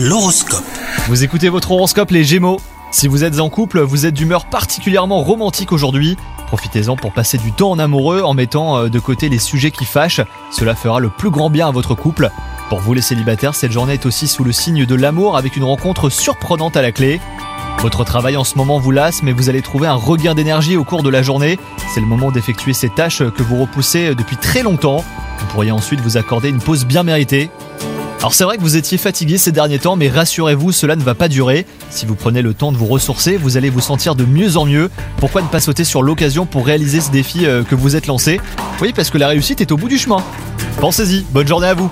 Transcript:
L'horoscope. Vous écoutez votre horoscope les Gémeaux. Si vous êtes en couple, vous êtes d'humeur particulièrement romantique aujourd'hui. Profitez-en pour passer du temps en amoureux en mettant euh, de côté les sujets qui fâchent. Cela fera le plus grand bien à votre couple. Pour vous les célibataires, cette journée est aussi sous le signe de l'amour avec une rencontre surprenante à la clé. Votre travail en ce moment vous lasse, mais vous allez trouver un regain d'énergie au cours de la journée. C'est le moment d'effectuer ces tâches que vous repoussez depuis très longtemps. Vous pourriez ensuite vous accorder une pause bien méritée. Alors c'est vrai que vous étiez fatigué ces derniers temps, mais rassurez-vous, cela ne va pas durer. Si vous prenez le temps de vous ressourcer, vous allez vous sentir de mieux en mieux. Pourquoi ne pas sauter sur l'occasion pour réaliser ce défi euh, que vous êtes lancé? Oui, parce que la réussite est au bout du chemin. Pensez-y, bonne journée à vous